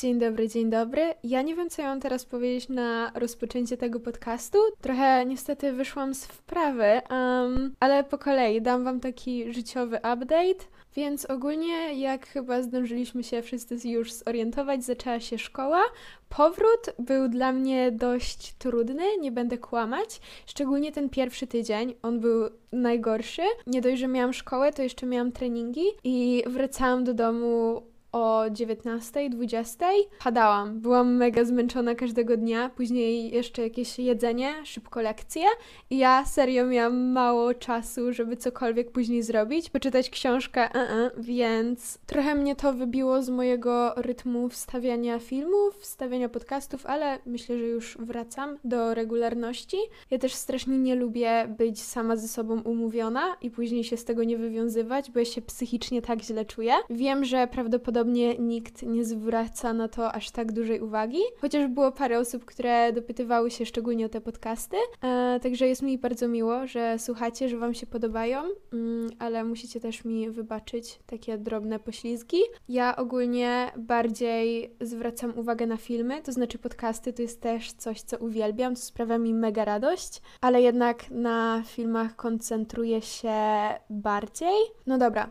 Dzień dobry, dzień dobry. Ja nie wiem, co ja mam teraz powiedzieć na rozpoczęcie tego podcastu. Trochę niestety wyszłam z wprawy, um, ale po kolei dam Wam taki życiowy update. Więc ogólnie, jak chyba zdążyliśmy się wszyscy już zorientować, zaczęła się szkoła. Powrót był dla mnie dość trudny, nie będę kłamać. Szczególnie ten pierwszy tydzień, on był najgorszy. Nie dość, że miałam szkołę, to jeszcze miałam treningi i wracałam do domu o 19, 20 padałam. Byłam mega zmęczona każdego dnia, później jeszcze jakieś jedzenie, szybko lekcje i ja serio miałam mało czasu, żeby cokolwiek później zrobić, poczytać książkę, uh -uh, więc trochę mnie to wybiło z mojego rytmu wstawiania filmów, wstawiania podcastów, ale myślę, że już wracam do regularności. Ja też strasznie nie lubię być sama ze sobą umówiona i później się z tego nie wywiązywać, bo ja się psychicznie tak źle czuję. Wiem, że prawdopodobnie prawdopodobnie nikt nie zwraca na to aż tak dużej uwagi, chociaż było parę osób, które dopytywały się szczególnie o te podcasty, e, także jest mi bardzo miło, że słuchacie, że Wam się podobają, mm, ale musicie też mi wybaczyć takie drobne poślizgi. Ja ogólnie bardziej zwracam uwagę na filmy, to znaczy podcasty to jest też coś, co uwielbiam, to sprawia mi mega radość, ale jednak na filmach koncentruję się bardziej. No dobra,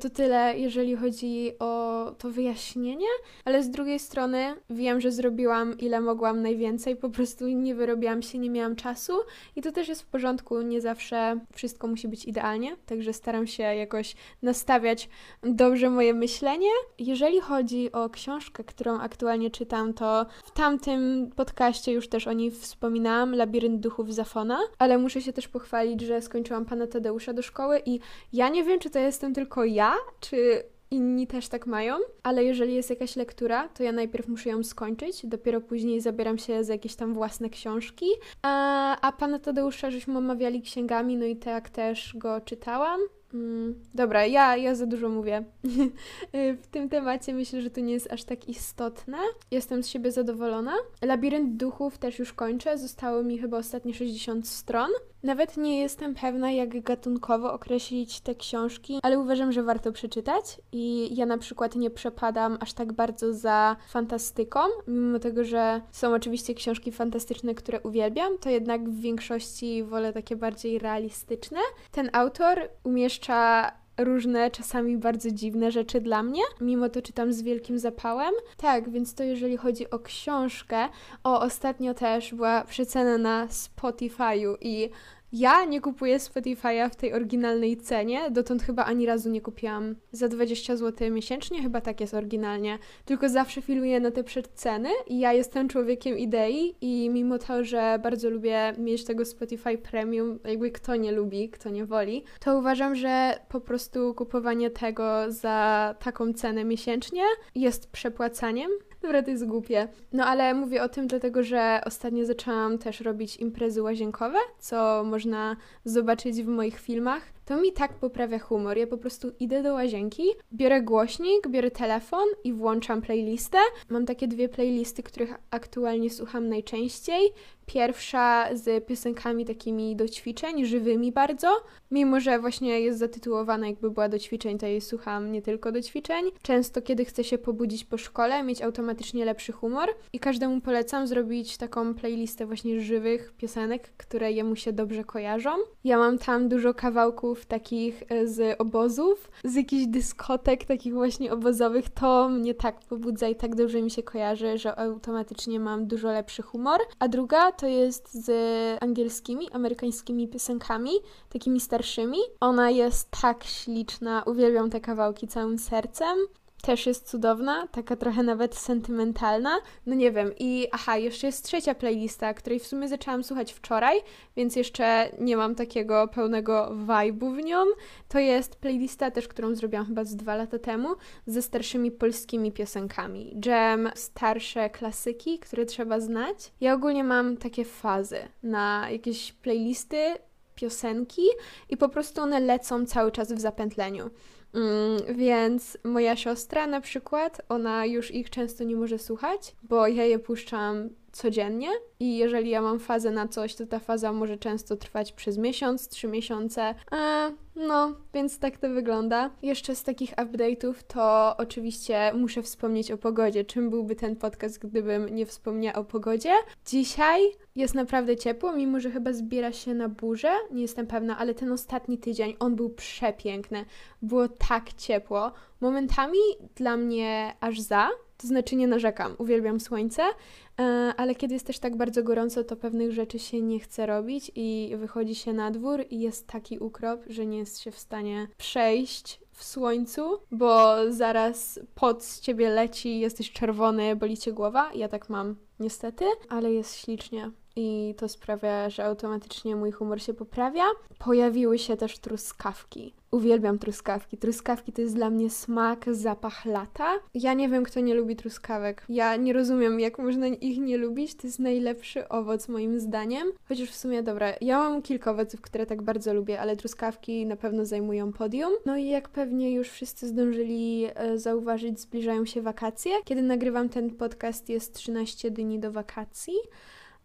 to tyle, jeżeli chodzi o to wyjaśnienie, ale z drugiej strony wiem, że zrobiłam ile mogłam najwięcej, po prostu nie wyrobiłam się, nie miałam czasu i to też jest w porządku, nie zawsze wszystko musi być idealnie, także staram się jakoś nastawiać dobrze moje myślenie. Jeżeli chodzi o książkę, którą aktualnie czytam, to w tamtym podcaście już też o niej wspominałam, Labirynt Duchów Zafona, ale muszę się też pochwalić, że skończyłam Pana Tadeusza do szkoły i ja nie wiem, czy to jestem tylko ja, czy inni też tak mają, ale jeżeli jest jakaś lektura, to ja najpierw muszę ją skończyć, dopiero później zabieram się za jakieś tam własne książki. A, a pana Tadeusza żeśmy omawiali księgami, no i tak też go czytałam. Mm, dobra, ja, ja za dużo mówię. w tym temacie myślę, że to nie jest aż tak istotne. Jestem z siebie zadowolona. Labirynt duchów też już kończę. Zostało mi chyba ostatnie 60 stron. Nawet nie jestem pewna, jak gatunkowo określić te książki, ale uważam, że warto przeczytać. I ja na przykład nie przepadam aż tak bardzo za fantastyką, mimo tego, że są oczywiście książki fantastyczne, które uwielbiam, to jednak w większości wolę takie bardziej realistyczne. Ten autor umieszcza różne, czasami bardzo dziwne rzeczy dla mnie. Mimo to czytam z wielkim zapałem. Tak, więc to jeżeli chodzi o książkę. O, ostatnio też była przecena na Spotify'u i ja nie kupuję Spotify'a w tej oryginalnej cenie. Dotąd chyba ani razu nie kupiłam za 20 zł miesięcznie, chyba tak jest oryginalnie. Tylko zawsze filuję na te przedceny i ja jestem człowiekiem idei i mimo to, że bardzo lubię mieć tego Spotify Premium, jakby kto nie lubi, kto nie woli, to uważam, że po prostu kupowanie tego za taką cenę miesięcznie jest przepłacaniem Dobra, to jest głupie. No ale mówię o tym dlatego, że ostatnio zaczęłam też robić imprezy łazienkowe, co można zobaczyć w moich filmach. To mi tak poprawia humor. Ja po prostu idę do łazienki, biorę głośnik, biorę telefon i włączam playlistę. Mam takie dwie playlisty, których aktualnie słucham najczęściej. Pierwsza z piosenkami takimi do ćwiczeń, żywymi bardzo. Mimo, że właśnie jest zatytułowana jakby była do ćwiczeń, to jej słucham nie tylko do ćwiczeń. Często, kiedy chcę się pobudzić po szkole, mieć automatycznie lepszy humor i każdemu polecam zrobić taką playlistę właśnie żywych piosenek, które jemu się dobrze kojarzą. Ja mam tam dużo kawałków takich e, z obozów, z jakichś dyskotek takich właśnie obozowych. To mnie tak pobudza i tak dobrze mi się kojarzy, że automatycznie mam dużo lepszy humor. A druga to jest z angielskimi, amerykańskimi piosenkami, takimi starszymi. Ona jest tak śliczna, uwielbiam te kawałki całym sercem też jest cudowna, taka trochę nawet sentymentalna. No nie wiem, i aha, jeszcze jest trzecia playlista, której w sumie zaczęłam słuchać wczoraj, więc jeszcze nie mam takiego pełnego vibe'u w nią. To jest playlista też, którą zrobiłam chyba z dwa lata temu, ze starszymi polskimi piosenkami. Jam, starsze klasyki, które trzeba znać. Ja ogólnie mam takie fazy na jakieś playlisty, piosenki i po prostu one lecą cały czas w zapętleniu. Mm, więc moja siostra na przykład, ona już ich często nie może słuchać, bo ja je puszczam codziennie i jeżeli ja mam fazę na coś, to ta faza może często trwać przez miesiąc, trzy miesiące. A, No, więc tak to wygląda. Jeszcze z takich update'ów to oczywiście muszę wspomnieć o pogodzie. Czym byłby ten podcast, gdybym nie wspomniała o pogodzie? Dzisiaj jest naprawdę ciepło, mimo że chyba zbiera się na burzę, nie jestem pewna, ale ten ostatni tydzień on był przepiękny. Było tak ciepło. Momentami dla mnie aż za, to znaczy nie narzekam, uwielbiam słońce, e, ale kiedy jest też tak bardzo gorąco, to pewnych rzeczy się nie chce robić i wychodzi się na dwór i jest taki ukrop, że nie jest się w stanie przejść w słońcu, bo zaraz pot z ciebie leci, jesteś czerwony, boli cię głowa. Ja tak mam niestety, ale jest ślicznie i to sprawia, że automatycznie mój humor się poprawia. Pojawiły się też truskawki. Uwielbiam truskawki. Truskawki to jest dla mnie smak, zapach lata. Ja nie wiem, kto nie lubi truskawek. Ja nie rozumiem, jak można ich nie lubić. To jest najlepszy owoc, moim zdaniem. Chociaż w sumie, dobra, ja mam kilka owoców, które tak bardzo lubię, ale truskawki na pewno zajmują podium. No i jak pewnie już wszyscy zdążyli e, zauważyć, zbliżają się wakacje. Kiedy nagrywam ten podcast, jest 13 dni do wakacji.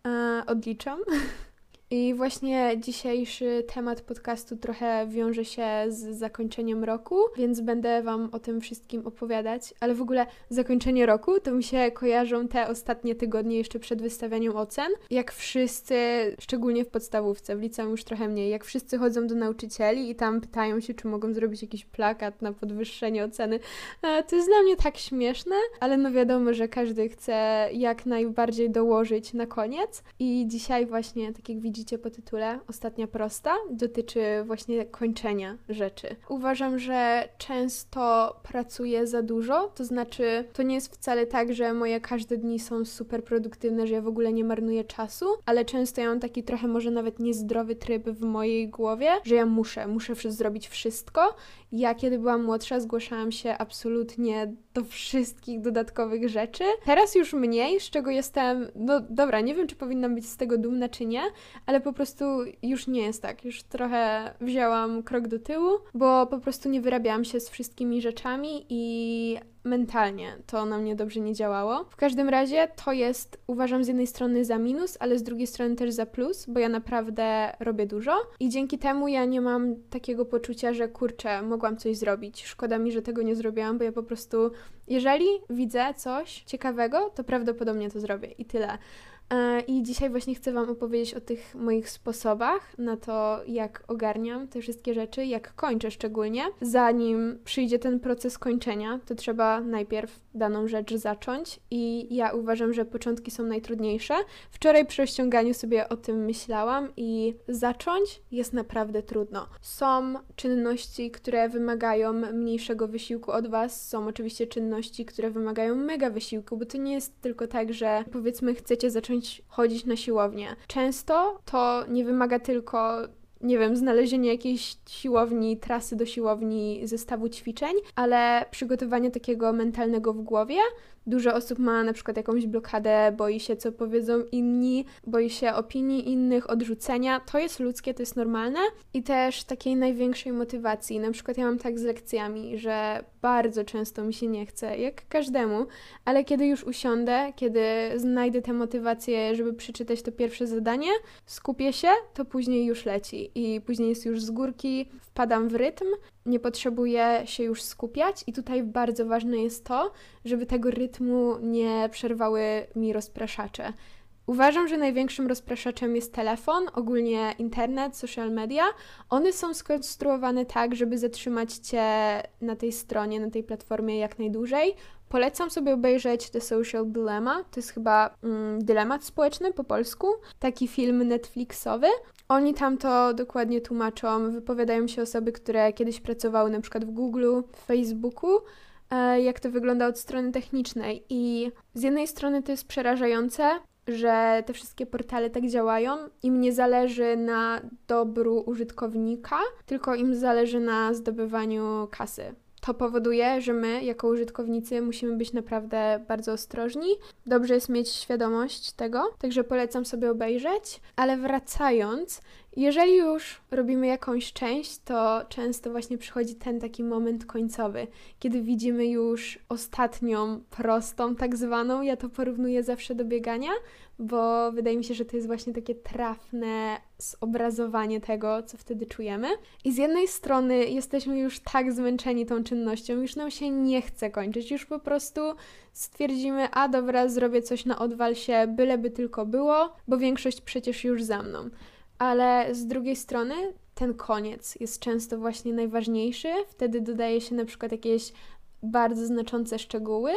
E, odliczam. I właśnie dzisiejszy temat podcastu trochę wiąże się z zakończeniem roku, więc będę Wam o tym wszystkim opowiadać. Ale w ogóle zakończenie roku to mi się kojarzą te ostatnie tygodnie jeszcze przed wystawianiem ocen. Jak wszyscy, szczególnie w podstawówce, w liceum już trochę mniej, jak wszyscy chodzą do nauczycieli i tam pytają się, czy mogą zrobić jakiś plakat na podwyższenie oceny. E, to jest dla mnie tak śmieszne, ale no wiadomo, że każdy chce jak najbardziej dołożyć na koniec. I dzisiaj właśnie, tak jak widzicie, widzicie po tytule, ostatnia prosta, dotyczy właśnie kończenia rzeczy. Uważam, że często pracuję za dużo, to znaczy to nie jest wcale tak, że moje każde dni są super produktywne, że ja w ogóle nie marnuję czasu, ale często ja mam taki trochę może nawet niezdrowy tryb w mojej głowie, że ja muszę, muszę zrobić wszystko. Ja kiedy byłam młodsza zgłaszałam się absolutnie do wszystkich dodatkowych rzeczy. Teraz już mniej, z czego jestem, no dobra, nie wiem czy powinnam być z tego dumna czy nie, ale po prostu już nie jest tak. Już trochę wzięłam krok do tyłu, bo po prostu nie wyrabiałam się z wszystkimi rzeczami i mentalnie to na mnie dobrze nie działało. W każdym razie to jest, uważam, z jednej strony za minus, ale z drugiej strony też za plus, bo ja naprawdę robię dużo i dzięki temu ja nie mam takiego poczucia, że kurczę, mogłam coś zrobić. Szkoda mi, że tego nie zrobiłam, bo ja po prostu, jeżeli widzę coś ciekawego, to prawdopodobnie to zrobię i tyle. E, I dzisiaj właśnie chcę Wam opowiedzieć o tych moich sposobach na to, jak ogarniam te wszystkie rzeczy, jak kończę szczególnie. Zanim przyjdzie ten proces kończenia, to trzeba najpierw daną rzecz zacząć i ja uważam, że początki są najtrudniejsze. Wczoraj przy ściąganiu sobie o tym myślałam i zacząć jest naprawdę trudno. Są czynności, które wymagają mniejszego wysiłku od Was, są oczywiście czynności, które wymagają mega wysiłku, bo to nie jest tylko tak, że powiedzmy chcecie zacząć chodzić na siłownię. Często to nie wymaga tylko nie wiem, znalezienie jakiejś siłowni, trasy do siłowni, zestawu ćwiczeń, ale przygotowanie takiego mentalnego w głowie, Dużo osób ma na przykład jakąś blokadę, boi się, co powiedzą inni, boi się opinii innych, odrzucenia. To jest ludzkie, to jest normalne. I też takiej największej motywacji. Na przykład ja mam tak z lekcjami, że bardzo często mi się nie chce, jak każdemu, ale kiedy już usiądę, kiedy znajdę tę motywację, żeby przeczytać to pierwsze zadanie, skupię się, to później już leci i później jest już z górki, wpadam w rytm nie potrzebuję się już skupiać, i tutaj bardzo ważne jest to, żeby tego rytmu nie przerwały mi rozpraszacze. Uważam, że największym rozpraszaczem jest telefon, ogólnie internet, social media. One są skonstruowane tak, żeby zatrzymać cię na tej stronie, na tej platformie jak najdłużej. Polecam sobie obejrzeć The Social Dilemma. To jest chyba mm, dylemat społeczny po polsku. Taki film Netflixowy. Oni tam to dokładnie tłumaczą. Wypowiadają się osoby, które kiedyś pracowały na przykład w Google, w Facebooku e, jak to wygląda od strony technicznej. I z jednej strony to jest przerażające, że te wszystkie portale tak działają. Im nie zależy na dobru użytkownika, tylko im zależy na zdobywaniu kasy. To powoduje, że my, jako użytkownicy, musimy być naprawdę bardzo ostrożni. Dobrze jest mieć świadomość tego, także polecam sobie obejrzeć. Ale wracając, Jeżeli już robimy jakąś część, to często właśnie przychodzi ten taki moment końcowy, kiedy widzimy już ostatnią prostą, tak zwaną. Ja to porównuję zawsze do biegania, bo wydaje mi się, że to jest właśnie takie trafne zobrazowanie tego, co wtedy czujemy. I z jednej strony jesteśmy już tak zmęczeni tą czynnością, już nam się nie chce kończyć, już po prostu stwierdzimy, a dobra, zrobię coś na odwal się, byleby tylko było, bo większość przecież już za mną. Ale z drugiej strony ten koniec jest często właśnie najważniejszy, wtedy dodaje się na przykład jakieś bardzo znaczące szczegóły,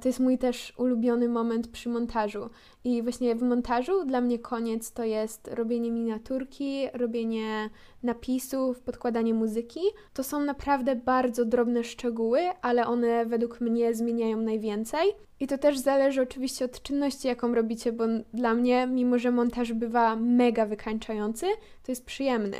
to jest mój też ulubiony moment przy montażu. I właśnie w montażu dla mnie koniec to jest robienie miniaturki, robienie napisów, podkładanie muzyki. To są naprawdę bardzo drobne szczegóły, ale one według mnie zmieniają najwięcej. I to też zależy oczywiście od czynności, jaką robicie, bo dla mnie, mimo że montaż bywa mega wykańczający, to jest przyjemny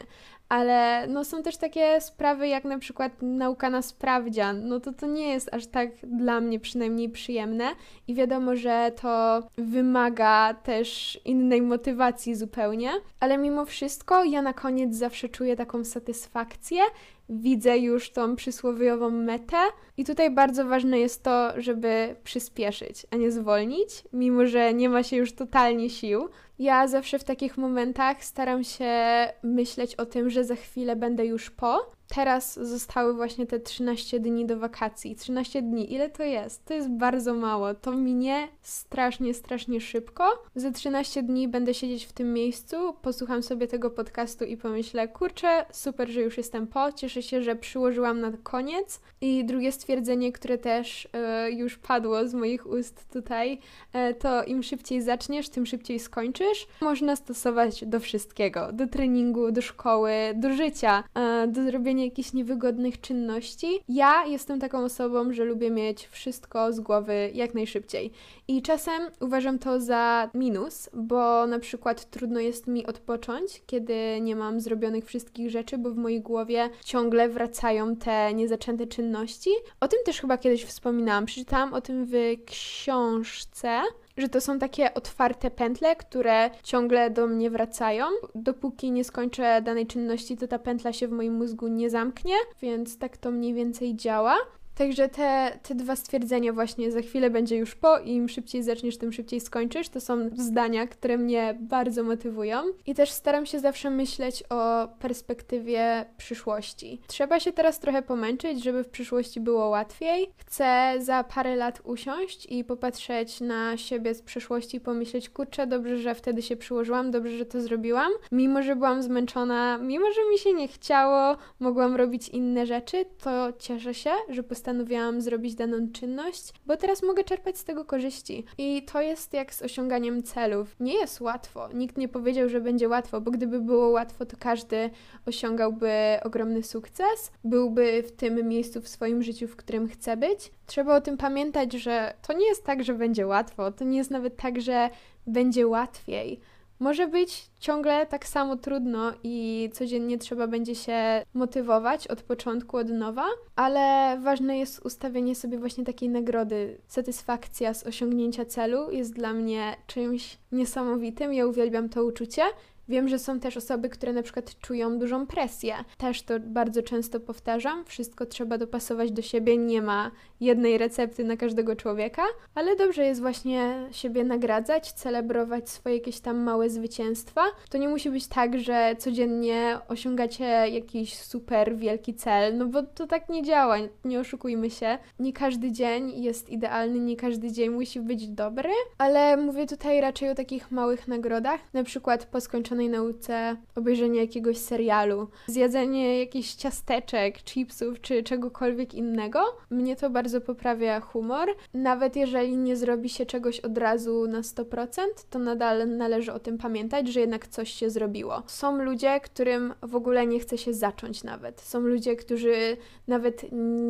ale no są też takie sprawy jak na przykład nauka na sprawdzian, no to to nie jest aż tak dla mnie przynajmniej przyjemne i wiadomo, że to wymaga też innej motywacji zupełnie, ale mimo wszystko ja na koniec zawsze czuję taką satysfakcję, widzę już tą przysłowiową metę i tutaj bardzo ważne jest to, żeby przyspieszyć, a nie zwolnić, mimo że nie ma się już totalnie sił, ja zawsze w takich momentach staram się myśleć o tym, że za chwilę będę już po, teraz zostały właśnie te 13 dni do wakacji. 13 dni, ile to jest? To jest bardzo mało. To minie strasznie, strasznie szybko. Za 13 dni będę siedzieć w tym miejscu, posłucham sobie tego podcastu i pomyślę, kurczę, super, że już jestem po, cieszę się, że przyłożyłam na koniec. I drugie stwierdzenie, które też e, już padło z moich ust tutaj, e, to im szybciej zaczniesz, tym szybciej skończysz. Można stosować do wszystkiego, do treningu, do szkoły, do życia, e, do zrobienia robienie jakichś niewygodnych czynności. Ja jestem taką osobą, że lubię mieć wszystko z głowy jak najszybciej. I czasem uważam to za minus, bo na przykład trudno jest mi odpocząć, kiedy nie mam zrobionych wszystkich rzeczy, bo w mojej głowie ciągle wracają te niezaczęte czynności. O tym też chyba kiedyś wspominałam. Przeczytałam o tym w książce że to są takie otwarte pętle, które ciągle do mnie wracają. Dopóki nie skończę danej czynności, to ta pętla się w moim mózgu nie zamknie, więc tak to mniej więcej działa. Także te, te dwa stwierdzenia właśnie za chwilę będzie już po i im szybciej zaczniesz, tym szybciej skończysz. To są zdania, które mnie bardzo motywują. I też staram się zawsze myśleć o perspektywie przyszłości. Trzeba się teraz trochę pomęczyć, żeby w przyszłości było łatwiej. Chcę za parę lat usiąść i popatrzeć na siebie z przeszłości i pomyśleć, kurczę, dobrze, że wtedy się przyłożyłam, dobrze, że to zrobiłam. Mimo, że byłam zmęczona, mimo, że mi się nie chciało, mogłam robić inne rzeczy, to cieszę się, że postanowiłam postanowiłam zrobić daną czynność, bo teraz mogę czerpać z tego korzyści. I to jest jak z osiąganiem celów. Nie jest łatwo. Nikt nie powiedział, że będzie łatwo, bo gdyby było łatwo, to każdy osiągałby ogromny sukces, byłby w tym miejscu w swoim życiu, w którym chce być. Trzeba o tym pamiętać, że to nie jest tak, że będzie łatwo, to nie jest nawet tak, że będzie łatwiej może być ciągle tak samo trudno i codziennie trzeba będzie się motywować od początku, od nowa, ale ważne jest ustawienie sobie właśnie takiej nagrody. Satysfakcja z osiągnięcia celu jest dla mnie czymś niesamowitym. Ja uwielbiam to uczucie Wiem, że są też osoby, które na przykład czują dużą presję. Też to bardzo często powtarzam. Wszystko trzeba dopasować do siebie, nie ma jednej recepty na każdego człowieka, ale dobrze jest właśnie siebie nagradzać, celebrować swoje jakieś tam małe zwycięstwa. To nie musi być tak, że codziennie osiągacie jakiś super wielki cel, no bo to tak nie działa, nie oszukujmy się. Nie każdy dzień jest idealny, nie każdy dzień musi być dobry, ale mówię tutaj raczej o takich małych nagrodach, na przykład po skończonym nauce obejrzenie jakiegoś serialu, zjadzenie jakichś ciasteczek, chipsów czy czegokolwiek innego. Mnie to bardzo poprawia humor. Nawet jeżeli nie zrobi się czegoś od razu na 100%, to nadal należy o tym pamiętać, że jednak coś się zrobiło. Są ludzie, którym w ogóle nie chce się zacząć nawet. Są ludzie, którzy nawet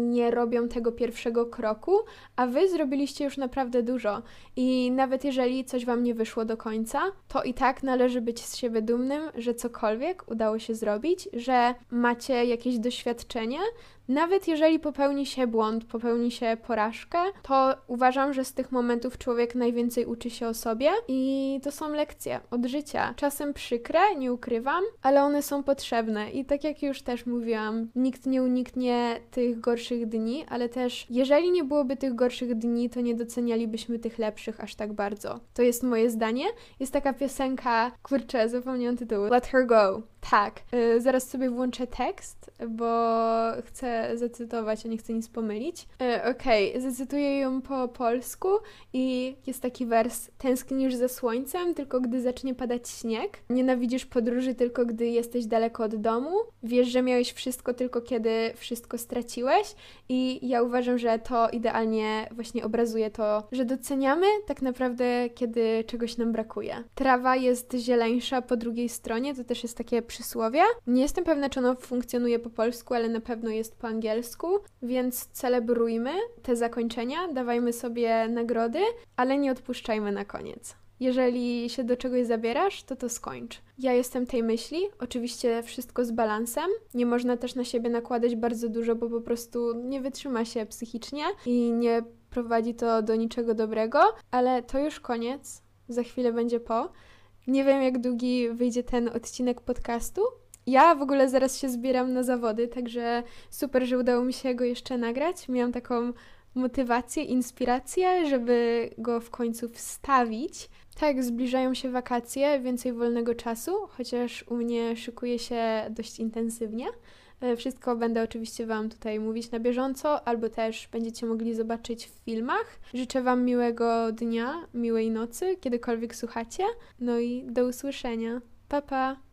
nie robią tego pierwszego kroku, a wy zrobiliście już naprawdę dużo. I nawet jeżeli coś wam nie wyszło do końca, to i tak należy być z siebie dumnym, że cokolwiek udało się zrobić, że macie jakieś doświadczenie, Nawet jeżeli popełni się błąd, popełni się porażkę, to uważam, że z tych momentów człowiek najwięcej uczy się o sobie i to są lekcje od życia. Czasem przykre, nie ukrywam, ale one są potrzebne i tak jak już też mówiłam, nikt nie uniknie tych gorszych dni, ale też jeżeli nie byłoby tych gorszych dni, to nie docenialibyśmy tych lepszych aż tak bardzo. To jest moje zdanie. Jest taka piosenka, kurczę, zapomniałam tytułu. Let her go. Tak, yy, zaraz sobie włączę tekst, bo chcę zacytować, a nie chcę nic pomylić. Yy, Okej, okay. zacytuję ją po polsku i jest taki wers Tęsknisz za słońcem, tylko gdy zacznie padać śnieg. Nienawidzisz podróży tylko gdy jesteś daleko od domu. Wiesz, że miałeś wszystko tylko kiedy wszystko straciłeś i ja uważam, że to idealnie właśnie obrazuje to, że doceniamy tak naprawdę, kiedy czegoś nam brakuje. Trawa jest zieleńsza po drugiej stronie, to też jest takie przysłowie. Nie jestem pewna, czy ono funkcjonuje po polsku, ale na pewno jest po angielsku, więc celebrujmy te zakończenia, dawajmy sobie nagrody, ale nie odpuszczajmy na koniec. Jeżeli się do czegoś zabierasz, to to skończ. Ja jestem tej myśli, oczywiście wszystko z balansem. Nie można też na siebie nakładać bardzo dużo, bo po prostu nie wytrzyma się psychicznie i nie prowadzi to do niczego dobrego, ale to już koniec. Za chwilę będzie po. Nie wiem, jak długi wyjdzie ten odcinek podcastu. Ja w ogóle zaraz się zbieram na zawody, także super, że udało mi się go jeszcze nagrać. Miałam taką motywację, inspirację, żeby go w końcu wstawić. Tak, zbliżają się wakacje, więcej wolnego czasu, chociaż u mnie szykuje się dość intensywnie. E, wszystko będę oczywiście Wam tutaj mówić na bieżąco, albo też będziecie mogli zobaczyć w filmach. Życzę Wam miłego dnia, miłej nocy, kiedykolwiek słuchacie. No i do usłyszenia. Pa, pa!